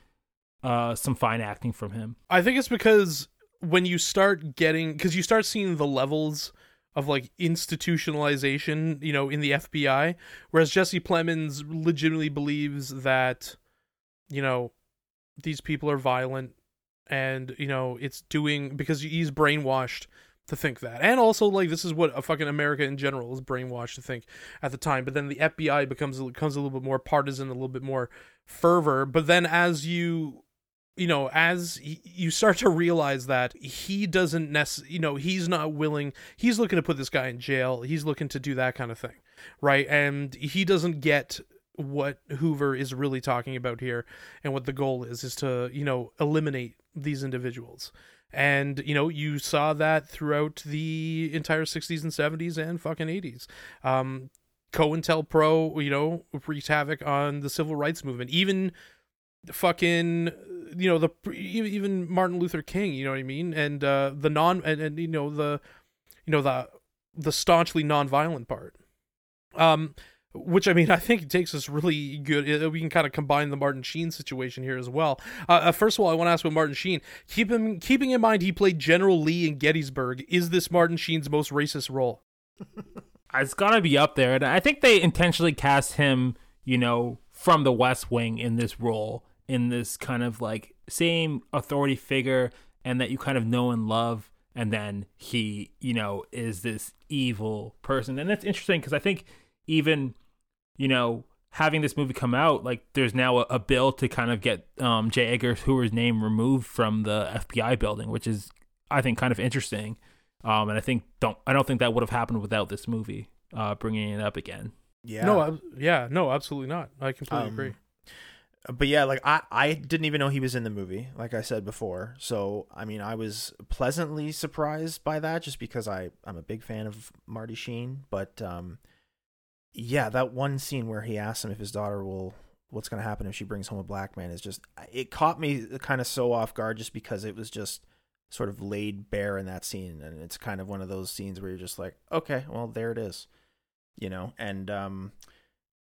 [SPEAKER 3] uh some fine acting from him.
[SPEAKER 1] I think it's because when you start getting because you start seeing the levels of like institutionalization, you know, in the FBI, whereas Jesse Plemons legitimately believes that, you know, these people are violent and, you know, it's doing because he's brainwashed to think that. And also like this is what a fucking America in general is brainwashed to think at the time. But then the FBI becomes becomes a little bit more partisan, a little bit more fervor. But then as you you know, as you start to realize that he doesn't necessarily, you know, he's not willing, he's looking to put this guy in jail. He's looking to do that kind of thing, right? And he doesn't get what Hoover is really talking about here and what the goal is, is to, you know, eliminate these individuals. And, you know, you saw that throughout the entire 60s and 70s and fucking 80s. Um, COINTELPRO, you know, wreaked havoc on the civil rights movement. Even fucking you know the even Martin Luther King, you know what I mean, and uh, the non and, and you know the you know the the staunchly nonviolent part. Um, which I mean, I think it takes us really good. We can kind of combine the Martin Sheen situation here as well. Uh, uh, first of all, I want to ask about Martin Sheen. Keep him keeping in mind he played General Lee in Gettysburg. Is this Martin Sheen's most racist role?
[SPEAKER 3] it's gotta be up there, and I think they intentionally cast him, you know, from the West Wing in this role in this kind of like same authority figure and that you kind of know and love and then he you know is this evil person and that's interesting because i think even you know having this movie come out like there's now a, a bill to kind of get um, j edgar hoover's name removed from the fbi building which is i think kind of interesting um, and i think don't i don't think that would have happened without this movie uh, bringing it up again
[SPEAKER 2] Yeah.
[SPEAKER 1] No, I, yeah, no, absolutely not. I completely
[SPEAKER 2] Um,
[SPEAKER 1] agree.
[SPEAKER 2] But yeah, like I, I didn't even know he was in the movie, like I said before. So I mean, I was pleasantly surprised by that, just because I I'm a big fan of Marty Sheen. But um, yeah, that one scene where he asks him if his daughter will, what's going to happen if she brings home a black man, is just it caught me kind of so off guard, just because it was just sort of laid bare in that scene, and it's kind of one of those scenes where you're just like, okay, well there it is, you know, and um,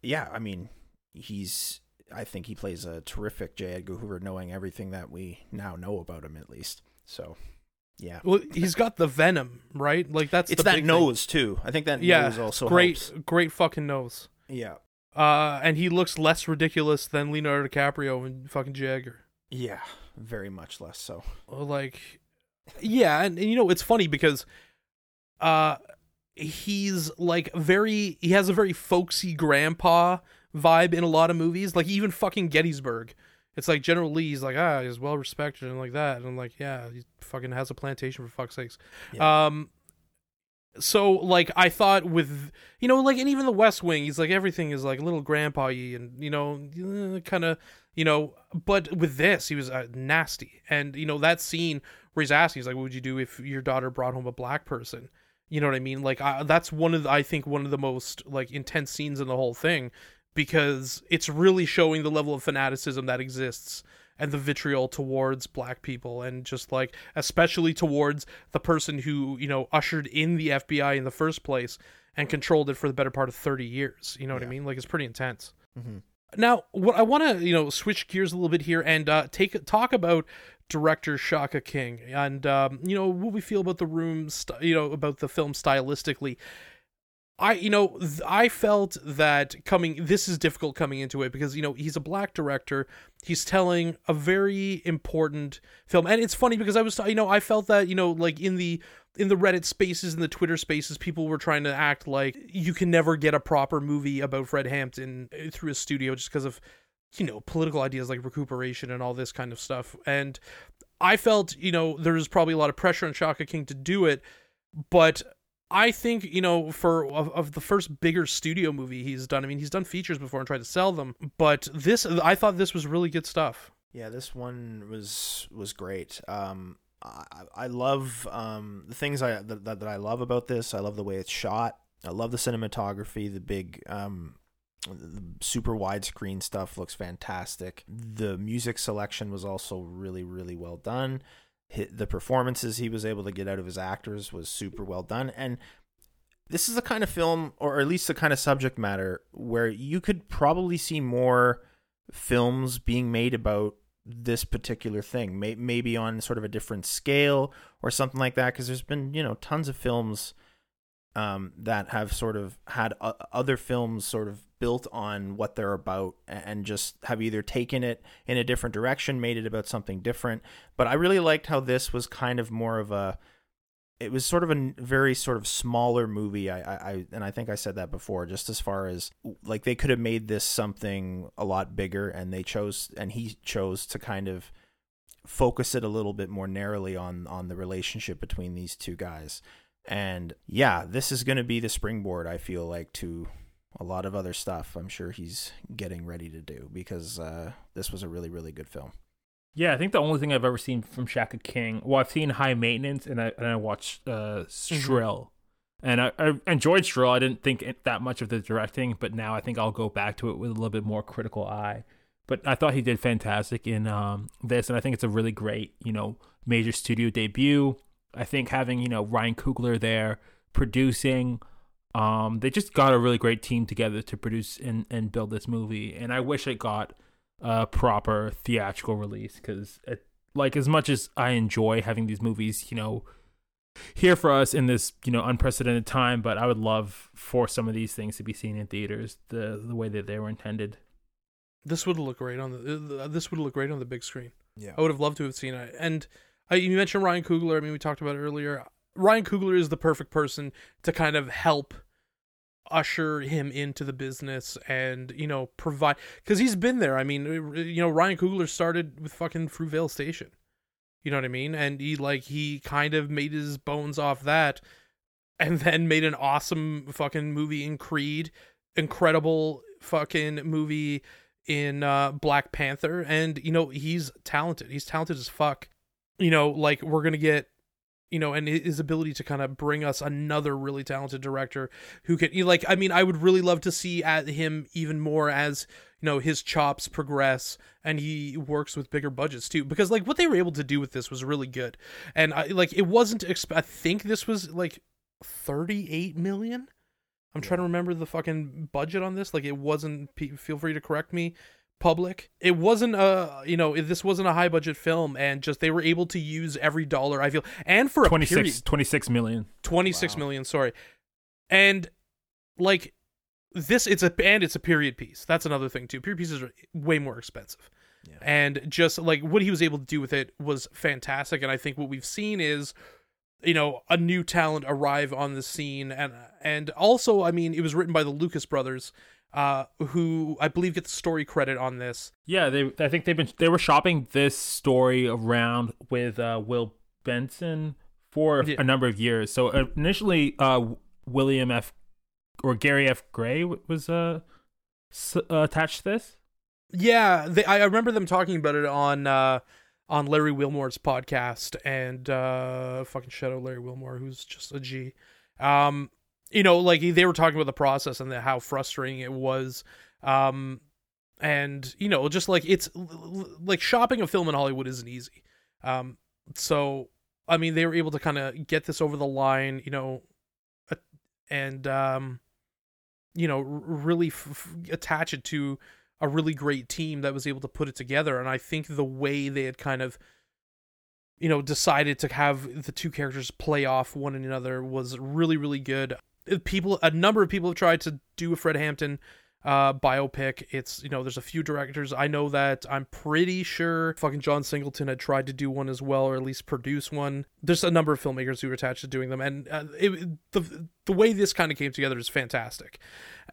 [SPEAKER 2] yeah, I mean, he's I think he plays a terrific J. Edgar Hoover, knowing everything that we now know about him, at least. So, yeah,
[SPEAKER 1] Well, he's got the venom, right? Like that's
[SPEAKER 2] it's
[SPEAKER 1] the
[SPEAKER 2] that
[SPEAKER 1] big thing.
[SPEAKER 2] nose too. I think that
[SPEAKER 1] Yeah,
[SPEAKER 2] nose also
[SPEAKER 1] great,
[SPEAKER 2] helps.
[SPEAKER 1] great fucking nose.
[SPEAKER 2] Yeah,
[SPEAKER 1] Uh, and he looks less ridiculous than Leonardo DiCaprio and fucking J. Edgar.
[SPEAKER 2] yeah, very much less so.
[SPEAKER 1] Like, yeah, and, and you know it's funny because, uh, he's like very he has a very folksy grandpa vibe in a lot of movies. Like even fucking Gettysburg. It's like General Lee's like ah he's well respected and like that and I'm like yeah he fucking has a plantation for fuck's sakes.
[SPEAKER 2] Yeah.
[SPEAKER 1] Um so like I thought with you know like and even the West Wing he's like everything is like a little grandpa-y and you know kind of you know but with this he was uh, nasty and you know that scene where he's asking he's like what would you do if your daughter brought home a black person you know what I mean like I, that's one of the, I think one of the most like intense scenes in the whole thing because it's really showing the level of fanaticism that exists and the vitriol towards black people and just like especially towards the person who you know ushered in the FBI in the first place and controlled it for the better part of 30 years. You know what I mean? Like it's pretty intense.
[SPEAKER 2] Mhm.
[SPEAKER 1] now what I want to you know switch gears a little bit here and uh take talk about director Shaka King and um you know what we feel about the room st- you know about the film stylistically I you know I felt that coming this is difficult coming into it because you know he's a black director he's telling a very important film and it's funny because I was you know I felt that you know like in the in the Reddit spaces and the Twitter spaces people were trying to act like you can never get a proper movie about Fred Hampton uh, through a studio just because of you know, political ideas like recuperation and all this kind of stuff. And I felt, you know, there was probably a lot of pressure on Shaka King to do it, but I think, you know, for of, of the first bigger studio movie he's done, I mean, he's done features before and tried to sell them, but this I thought this was really good stuff.
[SPEAKER 2] Yeah, this one was was great. Um, I, I love um, the things I that, that I love about this. I love the way it's shot. I love the cinematography. The big um, the super widescreen stuff looks fantastic. The music selection was also really really well done. The performances he was able to get out of his actors was super well done. And this is the kind of film, or at least the kind of subject matter, where you could probably see more films being made about this particular thing maybe on sort of a different scale or something like that because there's been you know tons of films um, that have sort of had other films sort of built on what they're about and just have either taken it in a different direction made it about something different but i really liked how this was kind of more of a it was sort of a very sort of smaller movie. I, I, and I think I said that before. Just as far as like they could have made this something a lot bigger, and they chose, and he chose to kind of focus it a little bit more narrowly on on the relationship between these two guys. And yeah, this is going to be the springboard. I feel like to a lot of other stuff. I'm sure he's getting ready to do because uh, this was a really really good film.
[SPEAKER 3] Yeah, I think the only thing I've ever seen from Shaka King, well, I've seen High Maintenance and I and I watched uh, mm-hmm. Shrill, mm-hmm. and I, I, enjoyed Shrill. I didn't think that much of the directing, but now I think I'll go back to it with a little bit more critical eye. But I thought he did fantastic in um, this, and I think it's a really great, you know, major studio debut. I think having you know Ryan Coogler there producing, um, they just got a really great team together to produce and and build this movie. And I wish it got a proper theatrical release because like as much as I enjoy having these movies, you know, here for us in this you know unprecedented time, but I would love for some of these things to be seen in theaters the the way that they were intended.
[SPEAKER 1] This would look great on the this would look great on the big screen.
[SPEAKER 2] Yeah,
[SPEAKER 1] I would have loved to have seen it. And uh, you mentioned Ryan Coogler. I mean, we talked about it earlier. Ryan Coogler is the perfect person to kind of help usher him into the business and you know provide because he's been there. I mean, you know, Ryan Coogler started with fucking Fruitvale Station. You know what I mean? And he like he kind of made his bones off that, and then made an awesome fucking movie in Creed, incredible fucking movie in uh, Black Panther, and you know he's talented. He's talented as fuck. You know, like we're gonna get you know, and his ability to kind of bring us another really talented director who can, like, I mean, I would really love to see at him even more as you know his chops progress and he works with bigger budgets too because like what they were able to do with this was really good. And I like it wasn't exp- I think this was like 38 million? I'm trying to remember the fucking budget on this like it wasn't feel free to correct me public. It wasn't a you know this wasn't a high budget film, and just they were able to use every dollar. I feel and for a
[SPEAKER 3] 26,
[SPEAKER 1] period,
[SPEAKER 3] 26 million.
[SPEAKER 1] 26 wow. million, Sorry, and like this, it's a and it's a period piece. That's another thing too. Period pieces are way more expensive. Yeah. And just like what he was able to do with it was fantastic. And I think what we've seen is you know a new talent arrive on the scene and and also i mean it was written by the lucas brothers uh, who I believe get the story credit on this.
[SPEAKER 3] Yeah, they I think they've been they were shopping this story around with uh, Will Berson for yeah. a number of years. So uh, initially, uh, William F. or Gary F. Gray was uh, s- uh, attached to this.
[SPEAKER 1] Yeah, they, I remember them talking about it on uh, on Larry Wilmore's podcast and uh, fucking shadow Larry Wilmore, who's just a G. Um, you know, like they were talking about the process and the, how frustrating it was. Um, and you know, just like it's like shopping a film in Hollywood isn't easy. Um, so I mean, they were able to kind of get this over the line, you know, and um, you know, really f- f- attach it to a really great team that was able to put it together. And I think the way they had kind of you know decided to have the two characters play off one another was really really good people a number of people have tried to do a Fred Hampton uh, biopic. It's you know there's a few directors. I know that I'm pretty sure fucking John Singleton had tried to do one as well, or at least produce one. There's a number of filmmakers who are attached to doing them, and uh, it, the the way this kind of came together is fantastic,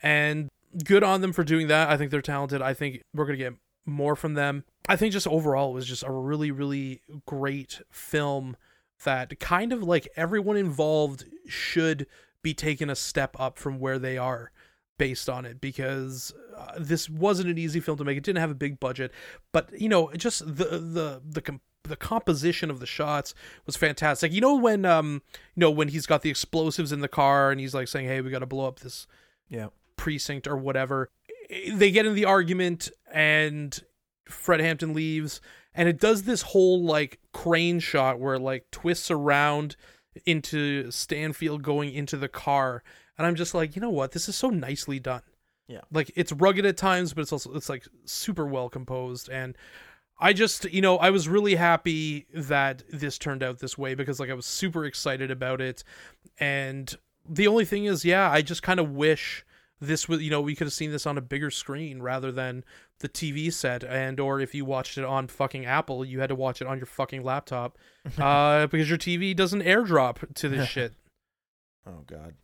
[SPEAKER 1] and good on them for doing that. I think they're talented. I think we're gonna get more from them. I think just overall it was just a really, really great film that kind of like everyone involved should be taken a step up from where they are based on it because uh, this wasn't an easy film to make. It didn't have a big budget, but you know, just the the the com- the composition of the shots was fantastic. You know when um you know when he's got the explosives in the car and he's like saying, "Hey, we got to blow up this
[SPEAKER 2] Yeah.
[SPEAKER 1] precinct or whatever." They get in the argument and Fred Hampton leaves and it does this whole like crane shot where it like twists around into Stanfield going into the car and I'm just like, "You know what? This is so nicely done."
[SPEAKER 2] Yeah.
[SPEAKER 1] Like it's rugged at times, but it's also it's like super well composed and I just, you know, I was really happy that this turned out this way because like I was super excited about it. And the only thing is, yeah, I just kind of wish this was, you know, we could have seen this on a bigger screen rather than the TV set and or if you watched it on fucking Apple, you had to watch it on your fucking laptop uh because your TV doesn't airdrop to this shit.
[SPEAKER 2] Oh God.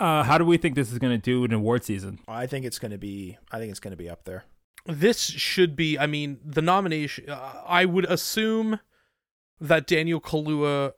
[SPEAKER 3] Uh, how do we think this is going to do in award season?
[SPEAKER 2] I think it's gonna be. I think it's gonna be up there.
[SPEAKER 1] this should be i mean the nomination uh, i would assume that daniel Kaluuya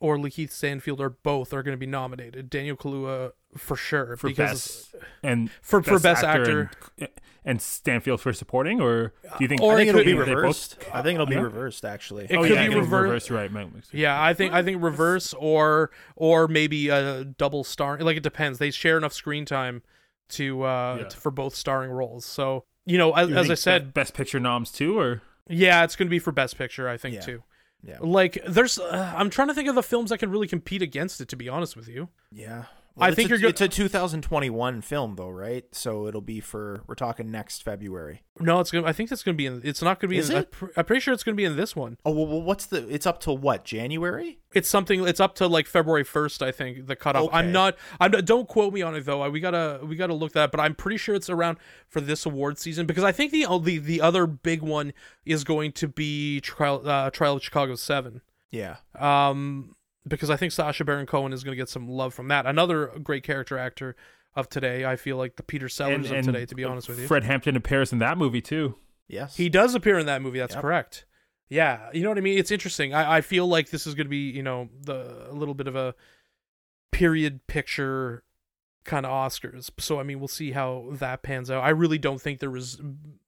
[SPEAKER 1] or lakeith stanfield or both are going to be nominated daniel Kaluuya for sure
[SPEAKER 3] For
[SPEAKER 1] because
[SPEAKER 3] best and
[SPEAKER 1] for for best actor,
[SPEAKER 3] and, and Stanfield for supporting, or do you think?
[SPEAKER 1] Or
[SPEAKER 2] I think
[SPEAKER 1] it
[SPEAKER 2] it'll
[SPEAKER 1] could
[SPEAKER 2] be
[SPEAKER 1] be-
[SPEAKER 3] they both-
[SPEAKER 2] reversed. I think it'll be
[SPEAKER 3] Yeah.
[SPEAKER 2] reversed. Actually.
[SPEAKER 1] It
[SPEAKER 3] oh,
[SPEAKER 1] could
[SPEAKER 3] yeah,
[SPEAKER 1] be
[SPEAKER 3] it
[SPEAKER 1] rever-
[SPEAKER 3] reversed, right?
[SPEAKER 1] yeah i think i think reverse or or maybe a double star like it depends they share enough screen time to uh
[SPEAKER 3] Yeah.
[SPEAKER 1] to- for both starring roles so you know as,
[SPEAKER 3] You
[SPEAKER 1] as i said
[SPEAKER 3] Best Picture noms too, or
[SPEAKER 1] yeah it's going to be for best picture i think
[SPEAKER 2] Yeah.
[SPEAKER 1] too
[SPEAKER 2] Yeah.
[SPEAKER 1] like there's uh, i'm trying to think of the films that can really compete against it to be honest with you
[SPEAKER 2] Yeah.
[SPEAKER 1] I think
[SPEAKER 2] a,
[SPEAKER 1] you're go-
[SPEAKER 2] It's a 2021 film, though, right? So it'll be for. We're talking next February.
[SPEAKER 1] No, it's gonna. I think it's gonna be in. It's not gonna be.
[SPEAKER 2] Is
[SPEAKER 1] in,
[SPEAKER 2] it?
[SPEAKER 1] I'm, pr- I'm pretty sure it's gonna be in this one.
[SPEAKER 2] Oh well, well, what's the? It's up till what? January?
[SPEAKER 1] It's something. It's up to like February first. I think the cutoff. I'm not. I'm. Not, don't quote me on it though. We gotta. We gotta look that. But I'm pretty sure it's around for this award season because I think the the the other big one is going to be trial uh, trial of Chicago Seven.
[SPEAKER 2] Yeah.
[SPEAKER 1] Um, because I think Sacha Baron Cohen is gonna get some love from that. Another great character actor of today. I feel like the Peter Sellers of today. To be honest with you,
[SPEAKER 3] Fred Hampton appears in that movie too.
[SPEAKER 2] Yes.
[SPEAKER 1] He does appear in that movie. That's
[SPEAKER 2] Yep.
[SPEAKER 1] correct. Yeah, you know what I mean. It's interesting. I, I feel like this is going to be you know the a little bit of a period picture kind of Oscars. So I mean, we'll see how that pans out. I really don't think there was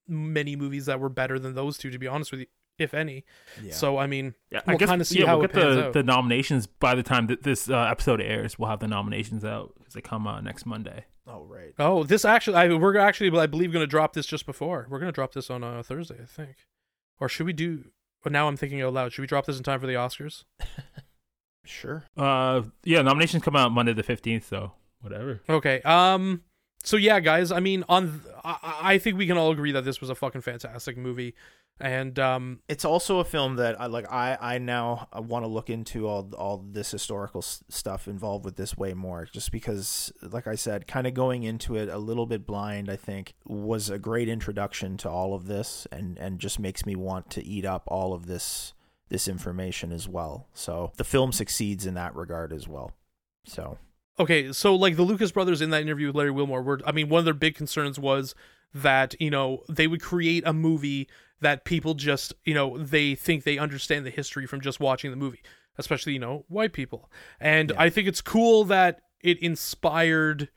[SPEAKER 1] many movies that were better than those two, to be honest with you, if any.
[SPEAKER 2] Yeah.
[SPEAKER 1] So I mean,
[SPEAKER 3] Yeah,
[SPEAKER 1] We'll
[SPEAKER 3] I guess
[SPEAKER 1] kinda see
[SPEAKER 3] yeah,
[SPEAKER 1] how
[SPEAKER 3] we'll
[SPEAKER 1] it
[SPEAKER 3] get
[SPEAKER 1] pans
[SPEAKER 3] the,
[SPEAKER 1] out.
[SPEAKER 3] the nominations by the time that this uh, episode airs. We'll have the nominations out because they come uh, next Monday.
[SPEAKER 2] oh right.
[SPEAKER 1] oh, this actually, I we're actually, I believe, going to drop this just before. We're going to drop this on uh, Thursday, I think. Or should we do? But now I'm thinking out loud. Should we drop this in time for the Oscars?
[SPEAKER 2] Sure.
[SPEAKER 3] Uh, yeah, nominations come out Monday the fifteenth. So whatever.
[SPEAKER 1] Okay. Um. So yeah, guys. I mean, on I, I think we can all agree that this was a fucking fantastic movie, and um.
[SPEAKER 2] It's also a film that I like. I I now want to look into all all this historical s- stuff involved with this way more, just because, like I said, kind of going into it a little bit blind. I think was a great introduction to all of this, and and just makes me want to eat up all of this this information as well. So the film succeeds in that regard as well. So
[SPEAKER 1] Okay, so like the Lucas brothers in that interview with Larry Wilmore, were I mean, one of their big concerns was that you know they would create a movie that people just you know they think they understand the history from just watching the movie, especially you know white people. And
[SPEAKER 2] Yeah.
[SPEAKER 1] I think it's cool that it inspired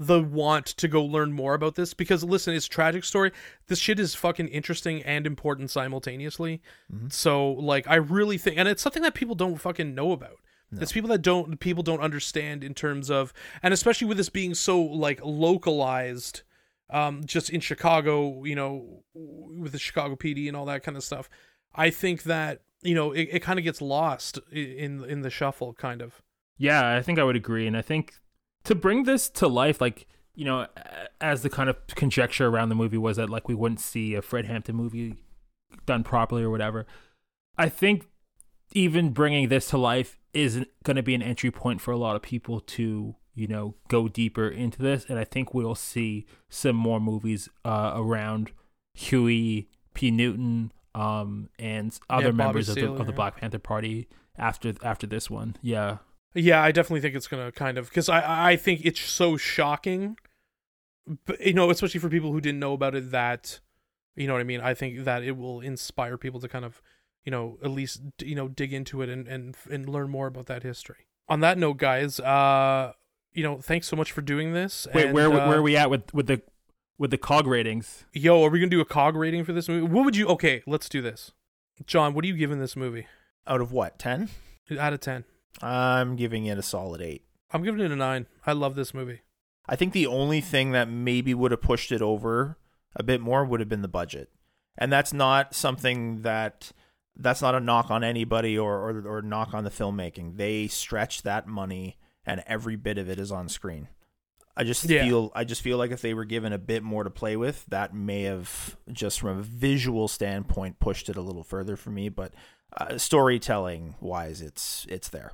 [SPEAKER 1] the want to go learn more about this because listen, it's a tragic story. This shit is fucking interesting and important simultaneously.
[SPEAKER 2] Mhm.
[SPEAKER 1] So like I really think and it's something that people don't fucking know about.
[SPEAKER 2] No.
[SPEAKER 1] It's people that don't people don't understand in terms of and especially with this being so like localized um just in Chicago, you know, with the Chicago PD and all that kind of stuff. I think that, you know, it, it kind of gets lost in in the shuffle kind of.
[SPEAKER 3] Yeah, I think I would agree, and I think to bring this to life, like you know, as the kind of conjecture around the movie was that like we wouldn't see a Fred Hampton movie done properly or whatever. I think even bringing this to life isn't going to be an entry point for a lot of people to you know go deeper into this, and I think we'll see some more movies uh, around Huey P. Newton. Um and other
[SPEAKER 1] Bobby
[SPEAKER 3] members of the, of the. Black Panther Party after after this one, yeah.
[SPEAKER 1] Yeah, I definitely think it's gonna kind of because I I think it's so shocking, but you know, especially for people who didn't know about it that You know what I mean? I think that it will inspire people to kind of, you know, at least you know dig into it and and and learn more about that history. On that note, guys, uh, you know, thanks so much for doing this.
[SPEAKER 3] Wait,
[SPEAKER 1] and,
[SPEAKER 3] where
[SPEAKER 1] uh,
[SPEAKER 3] where are we at with with the with the cog ratings?
[SPEAKER 1] Yo, are we gonna do a cog rating for this movie? What would you? Okay, let's do this. Jon, what are you giving this movie
[SPEAKER 2] Out of what, 10?
[SPEAKER 1] out of ten?
[SPEAKER 2] I'm giving it a solid 8.
[SPEAKER 1] I'm giving it a nine. I love this movie.
[SPEAKER 2] I think the only thing that maybe would have pushed it over a bit more would have been the budget. And that's not something that that's not a knock on anybody or or, or knock on the filmmaking. They stretch that money and every bit of it is on screen. I just
[SPEAKER 1] Yeah.
[SPEAKER 2] feel I just feel like if they were given a bit more to play with, that may have just from a visual standpoint pushed it a little further for me, but uh, storytelling wise it's it's there.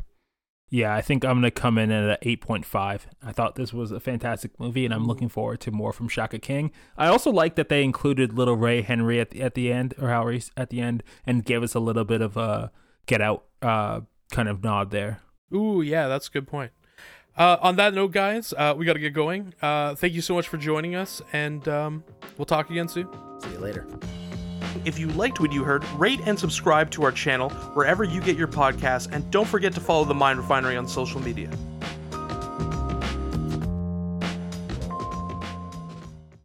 [SPEAKER 3] Yeah, I think I'm gonna come in at an eight point five. I thought this was a fantastic movie, and I'm looking forward to more from Shaka King. I also like that they included little Ray Henry at the at the end, or Harry at the end, and gave us a little bit of a Get Out uh, kind of nod there.
[SPEAKER 1] Ooh, yeah, that's a good point. Uh, on that note, guys, uh, we got to get going. Uh, thank you so much for joining us, and um, we'll talk again soon.
[SPEAKER 2] See you later.
[SPEAKER 1] If you liked what you heard, rate and subscribe to our channel wherever you get your podcasts, and don't forget to follow the Mind Refinery on social media.